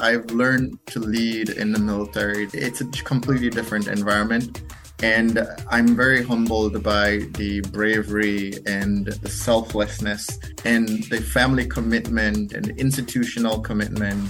I've learned to lead in the military. It's a completely different environment. And I'm very humbled by the bravery and the selflessness and the family commitment and institutional commitment.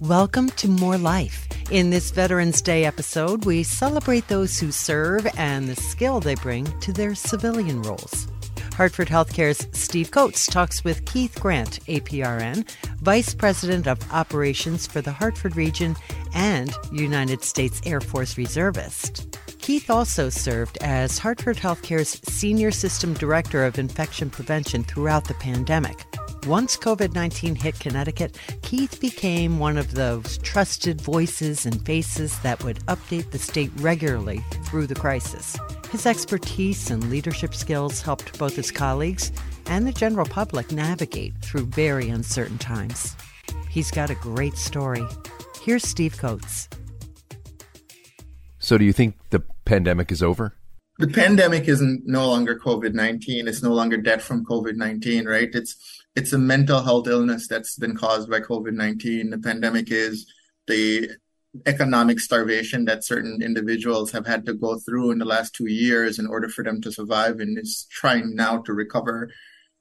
Welcome to More Life. In this Veterans Day episode, we celebrate those who serve and the skill they bring to their civilian roles. Hartford Healthcare's Steve Coates talks with Keith Grant, APRN, Vice President of Operations for the Hartford region and United States Air Force reservist. Keith also served as Hartford Healthcare's Senior System Director of Infection Prevention throughout the pandemic. Once COVID 19 hit Connecticut, Keith became one of those trusted voices and faces that would update the state regularly through the crisis. His expertise and leadership skills helped both his colleagues and the general public navigate through very uncertain times. He's got a great story. Here's Steve Coates. So, do you think the pandemic is over? The pandemic isn't no longer COVID nineteen. It's no longer death from COVID nineteen, right? It's it's a mental health illness that's been caused by COVID nineteen. The pandemic is the economic starvation that certain individuals have had to go through in the last two years in order for them to survive and is trying now to recover.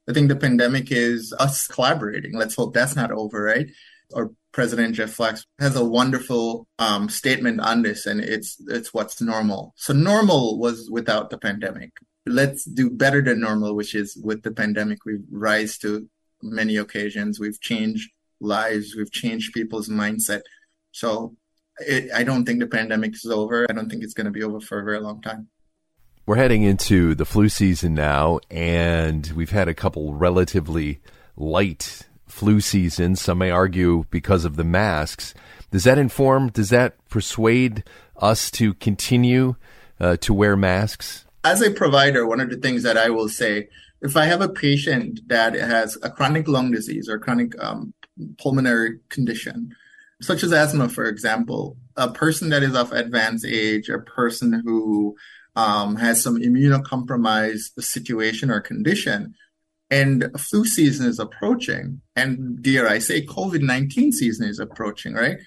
I think the pandemic is us collaborating. Let's hope that's not over, right? Our President Jeff Flaks has a wonderful um, statement on this, and it's it's what's normal. So normal was without the pandemic. Let's do better than normal, which is with the pandemic. We've rise to many occasions. We've changed lives. We've changed people's mindset. So it, I don't think the pandemic is over. I don't think it's going to be over for a very long time. We're heading into the flu season now, and we've had a couple relatively light flu seasons. Some may argue because of the masks. Does that inform, does that persuade us to continue uh, to wear masks? As a provider, one of the things that I will say if I have a patient that has a chronic lung disease or chronic um, pulmonary condition, such as asthma, for example, a person that is of advanced age, a person who um, has some immunocompromised situation or condition, and flu season is approaching, and dare I say, COVID 19 season is approaching, right?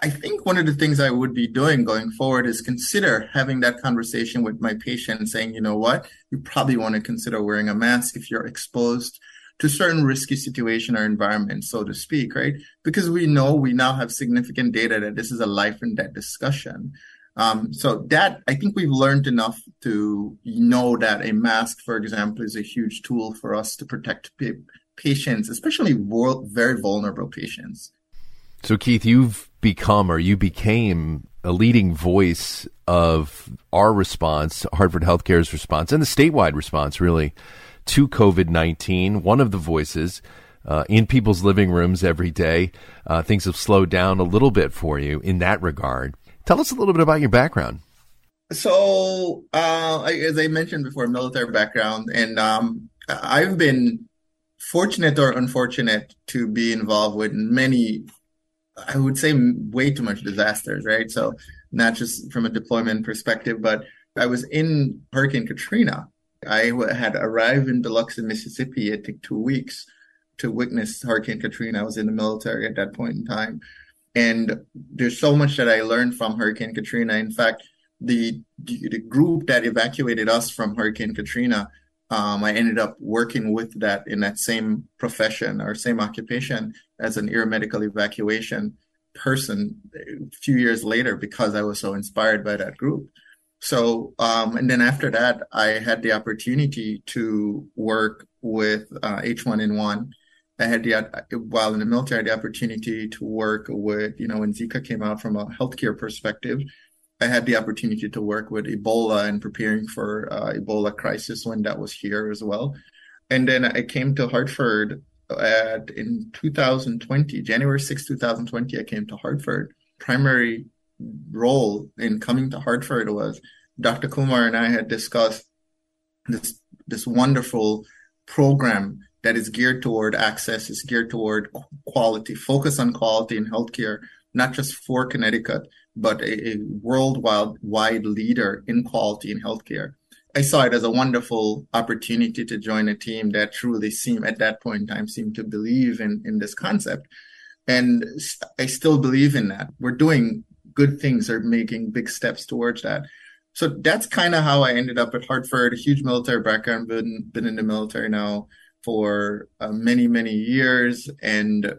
I think one of the things I would be doing going forward is consider having that conversation with my patient saying, you know what, you probably want to consider wearing a mask if you're exposed to certain risky situation or environment, so to speak, right? Because we know we now have significant data that this is a life and death discussion. Um, so that I think we've learned enough to know that a mask, for example, is a huge tool for us to protect pa- patients, especially very vulnerable patients. So, Keith, you've become or you became a leading voice of our response, Hartford Healthcare's response, and the statewide response, really, to COVID 19. One of the voices uh, in people's living rooms every day. Uh, things have slowed down a little bit for you in that regard. Tell us a little bit about your background. So, uh, as I mentioned before, military background, and um, I've been fortunate or unfortunate to be involved with many, I would say, way too much disasters, right? So, not just from a deployment perspective, but I was in Hurricane Katrina I had arrived in Biloxi, Mississippi. It took two weeks to witness Hurricane Katrina. I was in the military at that point in time. And there's so much that I learned from Hurricane Katrina. In fact, the the group that evacuated us from Hurricane Katrina, um, I ended up working with that in that same profession or same occupation as an air medical evacuation person a few years later because I was so inspired by that group. So, um, and then after that, I had the opportunity to work with uh, H1N1. I had the, while in the military, the opportunity to work with, you know, when Zika came out from a healthcare perspective, I had the opportunity to work with Ebola and preparing for uh, Ebola crisis when that was here as well. And then I came to Hartford at, in 2020, January 6, 2020, I came to Hartford. Primary role in coming to Hartford was Dr. Kumar and I had discussed this this wonderful program that is geared toward access, is geared toward quality, focus on quality in healthcare, not just for Connecticut, but a, a worldwide leader in quality in healthcare. I saw it as a wonderful opportunity to join a team that truly seemed at that point in time seemed to believe in, in this concept. And I still believe in that. We're doing good things, are making big steps towards that. So that's kind of how I ended up at Hartford, a huge military background, been, been in the military now for uh, many, many years. And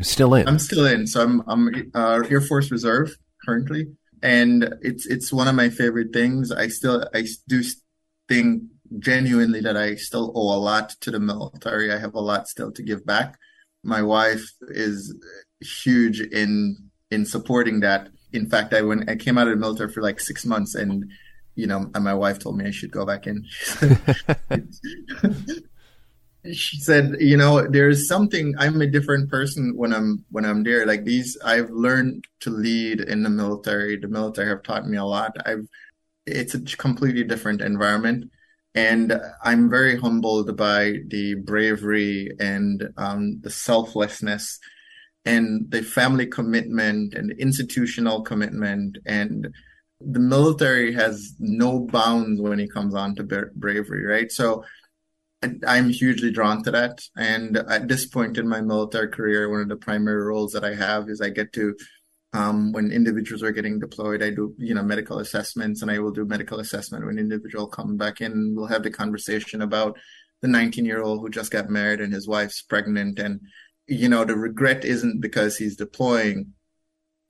still in. I'm still in. So I'm, I'm uh, Air Force Reserve currently. And it's, it's one of my favorite things. I still, I do think genuinely that I still owe a lot to the military. I have a lot still to give back. My wife is huge in in supporting that. In fact, I when I came out of the military for like six months, and you know, and my wife told me I should go back in. she said, you know, there's something. I'm a different person when I'm when I'm there. Like these, I've learned to lead in the military. The military have taught me a lot. I've it's a completely different environment and I'm very humbled by the bravery and um, the selflessness and the family commitment and institutional commitment and the military has no bounds when it comes on to bravery, right? So I'm hugely drawn to that. And at this point in my military career, one of the primary roles that I have is I get to um, when individuals are getting deployed, I do, you know, medical assessments and I will do medical assessment when individual come back in. We'll have the conversation about the 19 year old who just got married and his wife's pregnant. And, you know, the regret isn't because he's deploying.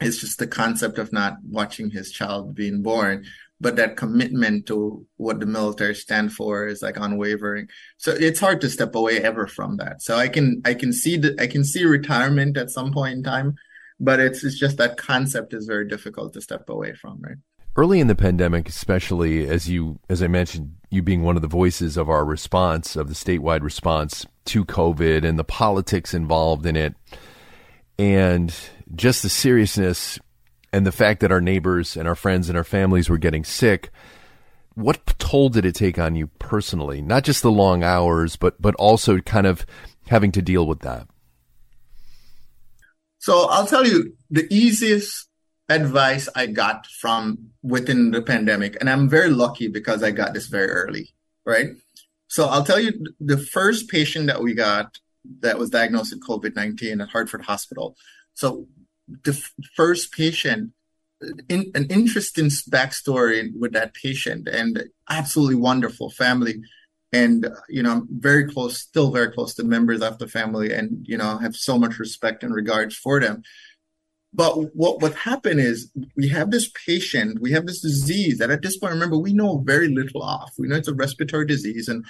It's just the concept of not watching his child being born. But that commitment to what the military stand for is like unwavering. So it's hard to step away ever from that. So I can, I can see that I can see retirement at some point in time but it's it's just that concept is very difficult to step away from, right? Early in the pandemic, especially as you as I mentioned, you being one of the voices of our response of the statewide response to COVID and the politics involved in it, and just the seriousness and the fact that our neighbors and our friends and our families were getting sick. What toll did it take on you personally? Not just the long hours, but but also kind of having to deal with that. So I'll tell you the easiest advice I got from within the pandemic, and I'm very lucky because I got this very early, right? So I'll tell you the first patient that we got that was diagnosed with COVID 19 at Hartford Hospital. So the f- first patient, in, an interesting backstory with that patient and absolutely wonderful family and you know i'm very close still very close to members of the family and you know have so much respect and regards for them but what what happened is we have this patient we have this disease that at this point remember we know very little of we know it's a respiratory disease and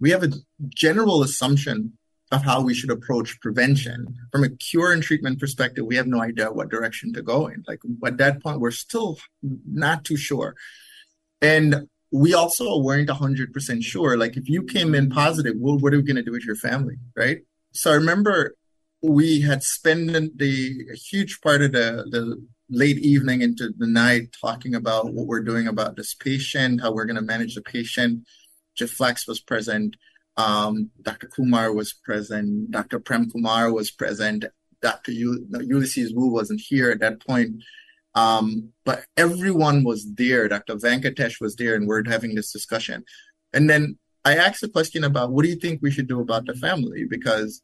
we have a general assumption of how we should approach prevention from a cure and treatment perspective we have no idea what direction to go in like at that point we're still not too sure and we also weren't 100% sure. Like, if you came in positive, well, what are we going to do with your family? Right. So I remember we had spent the huge part of the, the late evening into the night talking about what we're doing about this patient, how we're going to manage the patient. Jeff Flaks was present. Um, Dr. Kumar was present. Dr. Prem Kumar was present. Dr. U- Ulysses Wu wasn't here at that point. Um, but everyone was there. Dr. Venkatesh was there, and we're having this discussion. And then I asked a question about what do you think we should do about the family? Because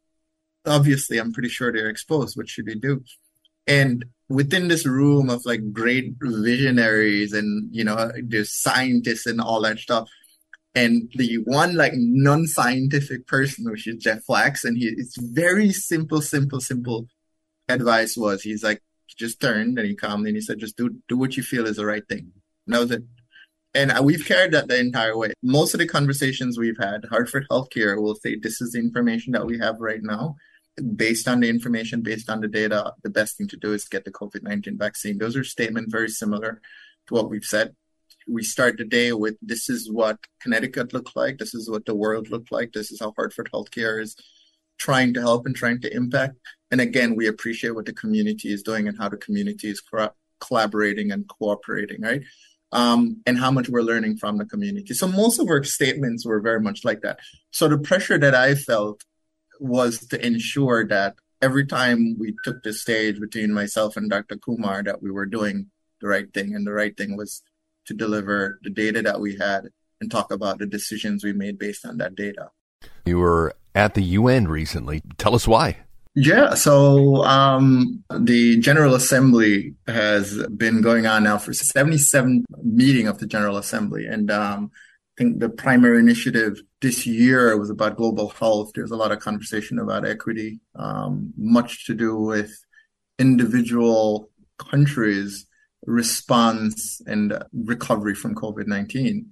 obviously, I'm pretty sure they're exposed. What should we do? And within this room of like great visionaries and you know there's scientists and all that stuff and the one like non-scientific person which is jeff flaks and he it's very simple simple simple advice was he's like just turned and he calmly and he said, just do do what you feel is the right thing. And that was it. And uh, we've carried that the entire way. Most of the conversations we've had, Hartford Healthcare will say, this is the information that we have right now. Based on the information, based on the data, the best thing to do is get the COVID 19 vaccine. Those are statements very similar to what we've said. We start the day with this is what Connecticut looked like. This is what the world looked like. This is how Hartford Healthcare is trying to help and trying to impact. And again, we appreciate what the community is doing and how the community is co- collaborating and cooperating, right? Um, and how much we're learning from the community. So most of our statements were very much like that. So the pressure that I felt was to ensure that every time we took the stage between myself and Dr. Kumar, that we were doing the right thing. And the right thing was to deliver the data that we had and talk about the decisions we made based on that data. You were at the UN recently. Tell us why. Yeah, so um, the General Assembly has been going on now for 77 meeting of the General Assembly, and um, I think the primary initiative this year was about global health. There's a lot of conversation about equity, um, much to do with individual countries' response and recovery from COVID 19.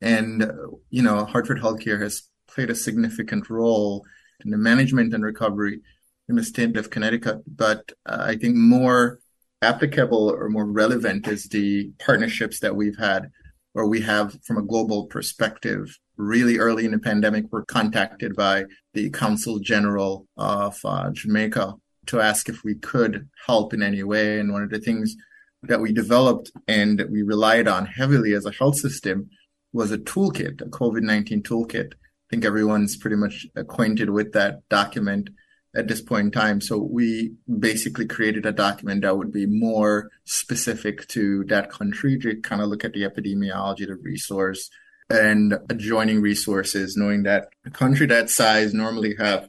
And, you know, Hartford Healthcare has played a significant role in the management and recovery in the state of Connecticut. But uh, I think more applicable or more relevant is the partnerships that we've had, or we have from a global perspective. Really early in the pandemic, we're contacted by the Consul General of uh, Jamaica to ask if we could help in any way. And one of the things that we developed and that we relied on heavily as a health system was a toolkit, a COVID 19 toolkit. I think everyone's pretty much acquainted with that document at this point in time. So we basically created a document that would be more specific to that country to kind of look at the epidemiology, the resource and adjoining resources, knowing that a country that size normally have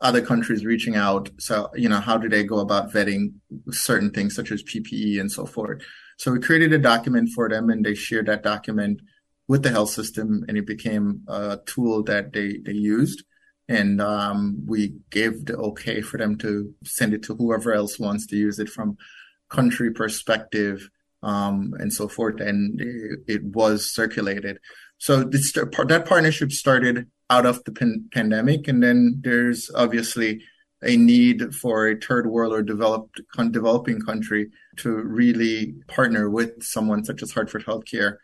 other countries reaching out. So, you know, how do they go about vetting certain things such as PPE and so forth? So we created a document for them and they shared that document with the health system and it became a tool that they, they used and um, we gave the okay for them to send it to whoever else wants to use it from country perspective um, and so forth. And it, it, was circulated. So this that partnership started out of the pan- pandemic, and then there's obviously a need for a third world or developed developing country to really partner with someone such as Hartford Healthcare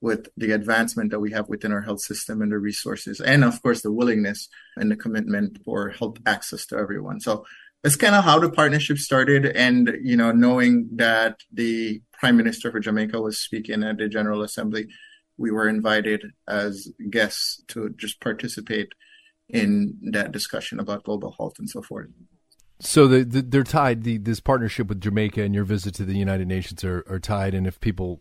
with the advancement that we have within our health system and the resources, and of course, the willingness and the commitment for health access to everyone. So that's kind of how the partnership started. And, you know, knowing that the prime minister for Jamaica was speaking at the General Assembly, we were invited as guests to just participate in that discussion about global health and so forth. So the, the, they're tied. The, this partnership with Jamaica and your visit to the United Nations are, are tied. And if people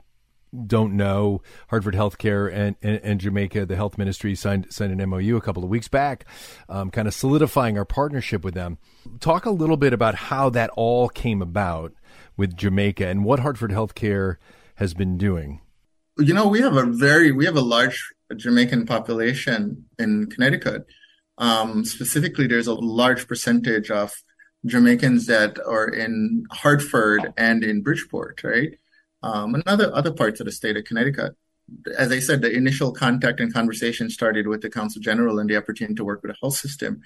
don't know, Hartford Healthcare and, and, and, Jamaica, the health ministry signed signed an MOU a couple of weeks back, um, kind of solidifying our partnership with them. Talk a little bit about how that all came about with Jamaica and what Hartford Healthcare has been doing. You know, we have a very we have a large Jamaican population in Connecticut. Um, specifically, there's a large percentage of Jamaicans that are in Hartford and in Bridgeport, right? um, and other, other parts of the state of Connecticut. As I said, the initial contact and conversation started with the Consul General and the opportunity to work with the health system.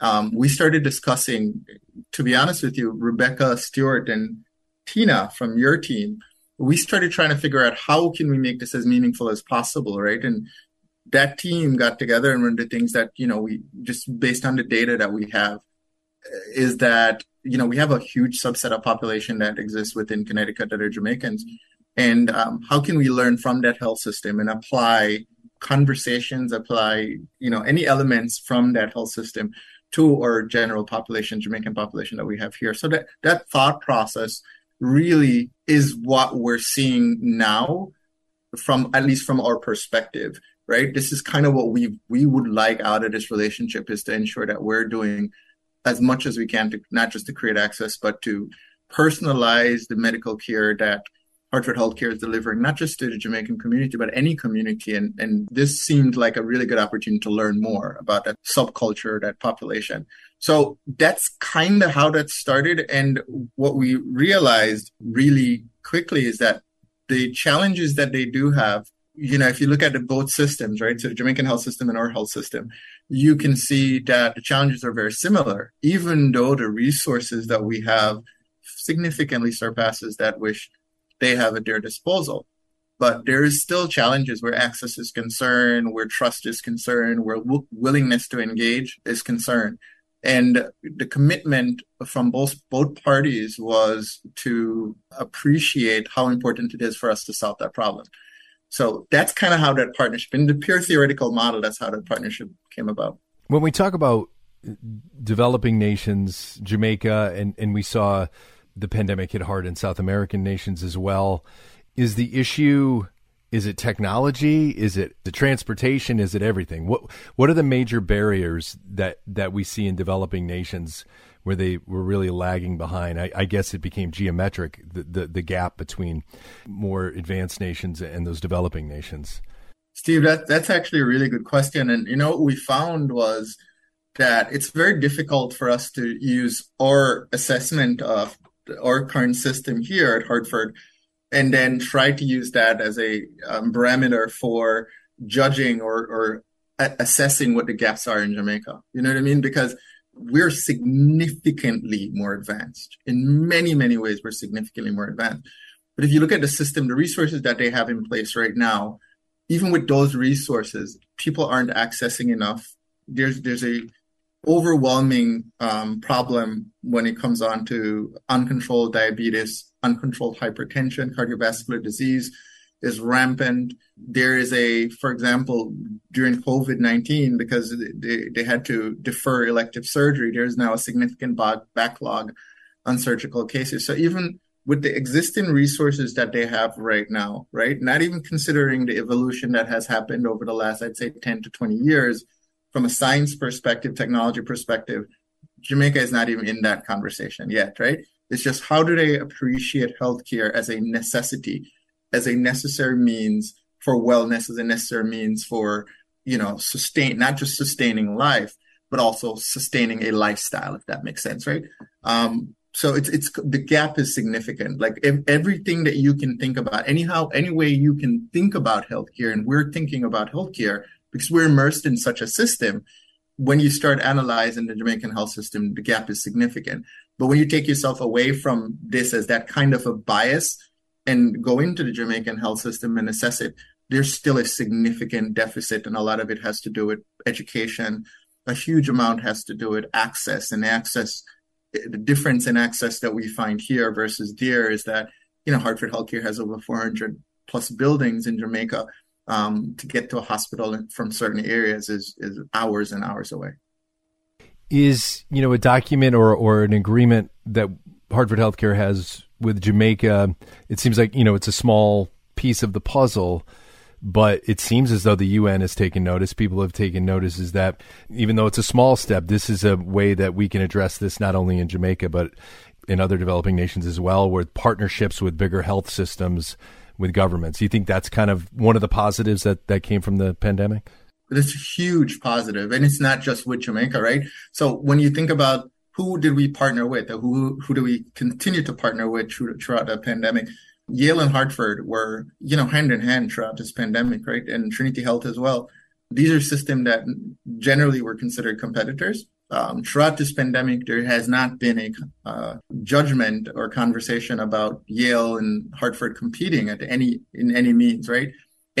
Um, we started discussing, to be honest with you, Rebecca Stewart and Tina from your team. We started trying to figure out how can we make this as meaningful as possible, right? And that team got together, and one of the things that you know we just based on the data that we have is that you know we have a huge subset of population that exists within Connecticut that are Jamaicans, and um, how can we learn from that health system and apply conversations, apply you know any elements from that health system to our general population, Jamaican population that we have here. So that that thought process really is what we're seeing now from at least from our perspective right this is kind of what we we would like out of this relationship is to ensure that we're doing as much as we can to not just to create access, but to personalize the medical care that Hartford Healthcare is delivering, not just to the Jamaican community, but any community. And, and this seemed like a really good opportunity to learn more about that subculture, that population. So that's kind of how that started. And what we realized really quickly is that the challenges that they do have you know, if you look at the both systems, right, so the Jamaican health system and our health system, you can see that the challenges are very similar, even though the resources that we have significantly surpasses that which they have at their disposal. But there is still challenges where access is concerned, where trust is concerned, where w- willingness to engage is concerned. And the commitment from both both parties was to appreciate how important it is for us to solve that problem. So that's kind of how that partnership, in the pure theoretical model, that's how that partnership came about. When we talk about developing nations, Jamaica, and, and we saw the pandemic hit hard in South American nations as well, is the issue Is it technology? Is it the transportation? Is it everything? What What are the major barriers that that we see in developing nations where they were really lagging behind? I, I guess it became geometric the, the the gap between more advanced nations and those developing nations. Steve, that that's actually a really good question. And you know what we found was that it's very difficult for us to use our assessment of our current system here at Hartford and then try to use that as a um, parameter for judging or, or a- assessing what the gaps are in Jamaica. You know what I mean? Because we're significantly more advanced in many, many ways. We're significantly more advanced. But if you look at the system, the resources that they have in place right now, even with those resources, people aren't accessing enough. There's there's a overwhelming um, problem when it comes on to uncontrolled diabetes, uncontrolled hypertension, cardiovascular disease is rampant. There is a, for example, during COVID 19, because they, they had to defer elective surgery, there's now a significant backlog on surgical cases. So even with the existing resources that they have right now, right, not even considering the evolution that has happened over the last, I'd say, 10 to 20 years, from a science perspective, technology perspective, Jamaica is not even in that conversation yet, right? It's just how do they appreciate healthcare as a necessity, as a necessary means for wellness, as a necessary means for, you know, sustain, not just sustaining life, but also sustaining a lifestyle, if that makes sense, right? Um, so it's it's the gap is significant. Like everything that you can think about, anyhow, any way you can think about healthcare, and we're thinking about healthcare because we're immersed in such a system. When you start analyzing the Jamaican health system, the gap is significant. But when you take yourself away from this as that kind of a bias and go into the Jamaican health system and assess it, there's still a significant deficit, and a lot of it has to do with education. A huge amount has to do with access and access. The difference in access that we find here versus there is that you know Hartford Healthcare has over 400 plus buildings in Jamaica um, to get to a hospital from certain areas is is hours and hours away. Is you know a document or or an agreement that Hartford Healthcare has with Jamaica? It seems like you know it's a small piece of the puzzle but it seems as though the UN has taken notice. People have taken notice is that even though it's a small step, this is a way that we can address this not only in Jamaica but in other developing nations as well, with partnerships with bigger health systems with governments. You think that's kind of one of the positives that, that came from the pandemic? A huge positive, and it's not just with Jamaica, right? So when you think about who did we partner with, who who do we continue to partner with throughout the pandemic? Yale and Hartford were, you know, hand in hand throughout this pandemic, right? And Trinity Health as well. These are systems that generally were considered competitors um, throughout this pandemic, there has not been a uh, judgment or conversation about Yale and Hartford competing at any in any means, right?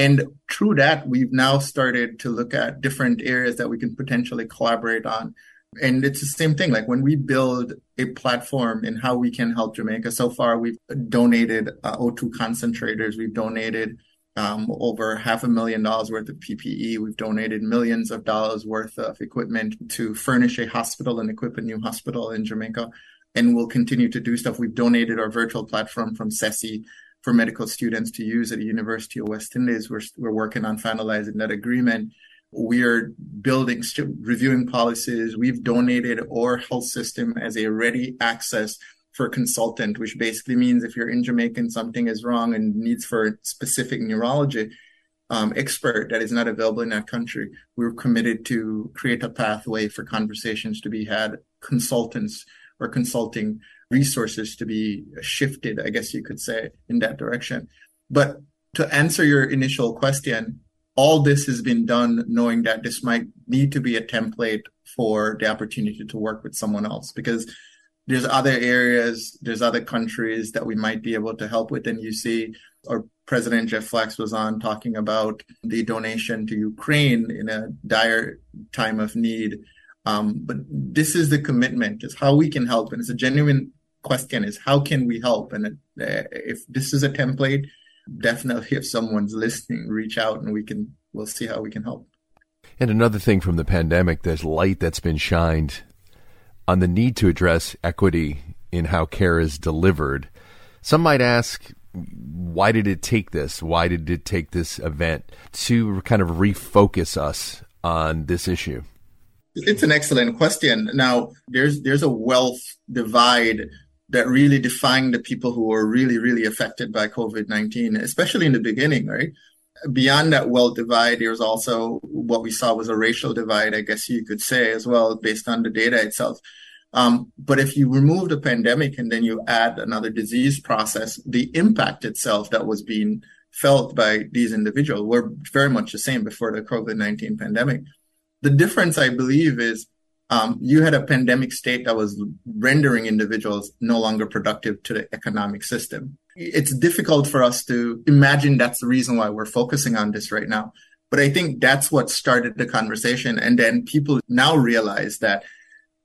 And through that, we've now started to look at different areas that we can potentially collaborate on. And it's the same thing. Like when we build a platform in how we can help Jamaica, so far we've donated uh, O2 concentrators, we've donated um, over half a million dollars worth of PPE. We've donated millions of dollars worth of equipment to furnish a hospital and equip a new hospital in Jamaica. And we'll continue to do stuff. We've donated our virtual platform from CESI for medical students to use at the University of West Indies. We're, we're working on finalizing that agreement. We're building, reviewing policies. We've donated our health system as a ready access for consultant, which basically means if you're in Jamaica and something is wrong and needs for a specific neurology um, expert that is not available in that country, we're committed to create a pathway for conversations to be had, consultants or consulting resources to be shifted, I guess you could say, in that direction. But to answer your initial question, all this has been done knowing that this might need to be a template for the opportunity to work with someone else because there's other areas, there's other countries that we might be able to help with. And you see, our President Jeff Flaks was on talking about the donation to Ukraine in a dire time of need. Um, but this is the commitment, is how we can help. And it's a genuine question is how can we help? And uh, if this is a template, definitely if someone's listening, reach out and we can, we'll see how we can help. And another thing from the pandemic, there's light that's been shined on the need to address equity in how care is delivered. Some might ask, why did it take this? Why did it take this event to kind of refocus us on this issue? It's an excellent question. Now, there's there's a wealth divide that really defined the people who were really really affected by COVID nineteen, especially in the beginning, right? Beyond that wealth divide, there's also what we saw was a racial divide, I guess you could say, as well, based on the data itself. Um, but if you remove the pandemic and then you add another disease process, the impact itself that was being felt by these individuals were very much the same before the COVID 19 pandemic. The difference, I believe, is um, you had a pandemic state that was rendering individuals no longer productive to the economic system. It's difficult for us to imagine that's the reason why we're focusing on this right now. But I think that's what started the conversation. And then people now realize that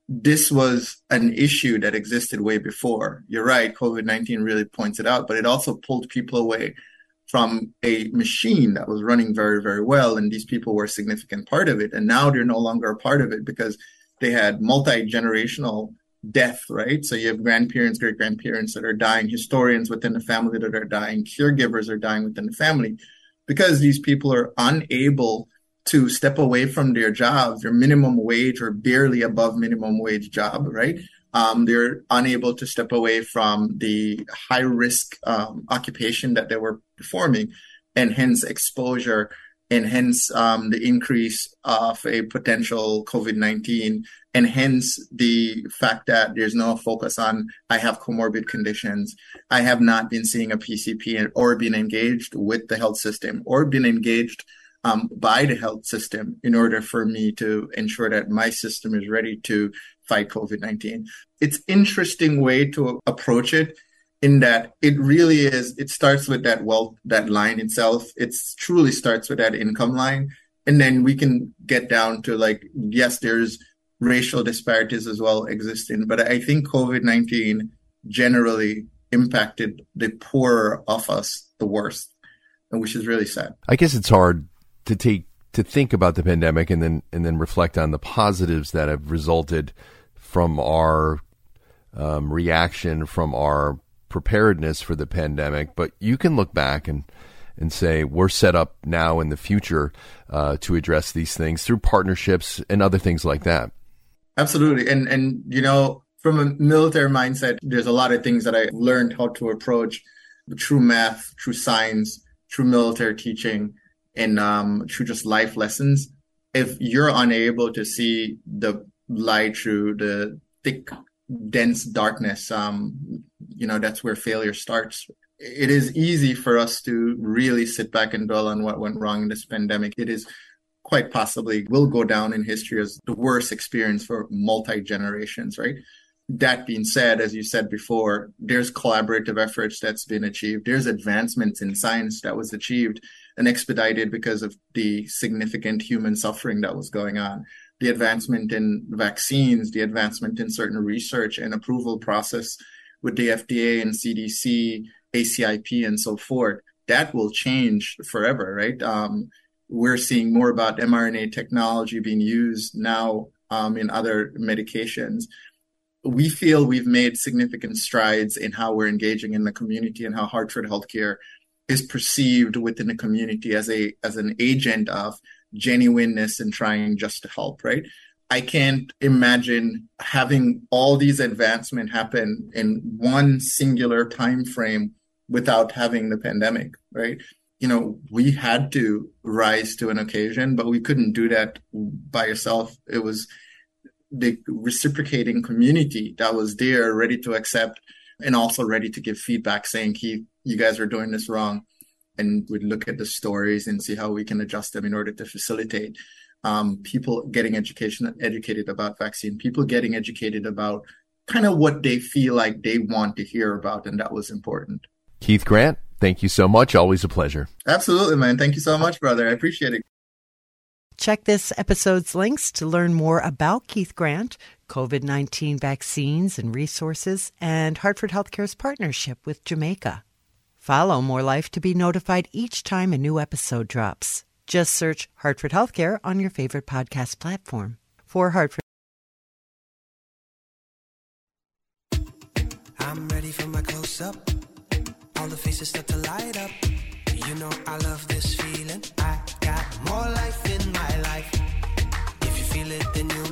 this was an issue that existed way before. You're right, COVID 19 really points it out, but it also pulled people away from a machine that was running very, very well. And these people were a significant part of it. And now they're no longer a part of it because they had multi generational death, right? So you have grandparents, great grandparents that are dying, historians within the family that are dying, caregivers are dying within the family because these people are unable to step away from their jobs, their minimum wage or barely above minimum wage job, right? Um, they're unable to step away from the high risk um, occupation that they were performing, and hence exposure, and hence um, the increase of a potential COVID 19, and hence the fact that there's no focus on I have comorbid conditions, I have not been seeing a PCP or been engaged with the health system or been engaged um, by the health system in order for me to ensure that my system is ready to fight COVID 19. It's interesting way to approach it in that it really is, it starts with that wealth, that line itself. It truly starts with that income line. And then we can get down to like, yes, there's racial disparities as well existing, but I think COVID 19 generally impacted the poorer of us the worst, which is really sad. I guess it's hard to take to think about the pandemic and then and then reflect on the positives that have resulted from our um, reaction, from our preparedness for the pandemic. But you can look back and and say we're set up now in the future uh, to address these things through partnerships and other things like that. Absolutely, and and you know from a military mindset, there's a lot of things that I learned how to approach true math, true science, true military teaching and um, through just life lessons. If you're unable to see the light through the thick, dense darkness, um, you know, that's where failure starts. It is easy for us to really sit back and dwell on what went wrong in this pandemic. It is quite possibly will go down in history as the worst experience for multi generations, right? That being said, as you said before, there's collaborative efforts that's been achieved. There's advancements in science that was achieved and expedited because of the significant human suffering that was going on. The advancement in vaccines, the advancement in certain research and approval process with the FDA and CDC, ACIP, and so forth, that will change forever, right? Um, we're seeing more about mRNA technology being used now um, in other medications we feel we've made significant strides in how we're engaging in the community and how Hartford Healthcare is perceived within the community as a as an agent of genuineness and trying just to help, right? I can't imagine having all these advancements happen in one singular time frame without having the pandemic, right? You know, we had to rise to an occasion, but we couldn't do that by yourself. It was the reciprocating community that was there ready to accept and also ready to give feedback saying Keith, you guys are doing this wrong and we'd look at the stories and see how we can adjust them in order to facilitate um, people getting education educated about vaccine people getting educated about kind of what they feel like they want to hear about and that was important. Keith grant thank you so much. Always a pleasure. Absolutely man. Thank you so much brother. I appreciate it. Check this episode's links to learn more about Keith Grant, COVID 19 vaccines and resources, and Hartford Healthcare's partnership with Jamaica. Follow More Life to be notified each time a new episode drops. Just search Hartford Healthcare on your favorite podcast platform. For Hartford. I'm ready for my close up all the faces start to light up. You know I love this feeling. I got more life in my life. If you feel it, then you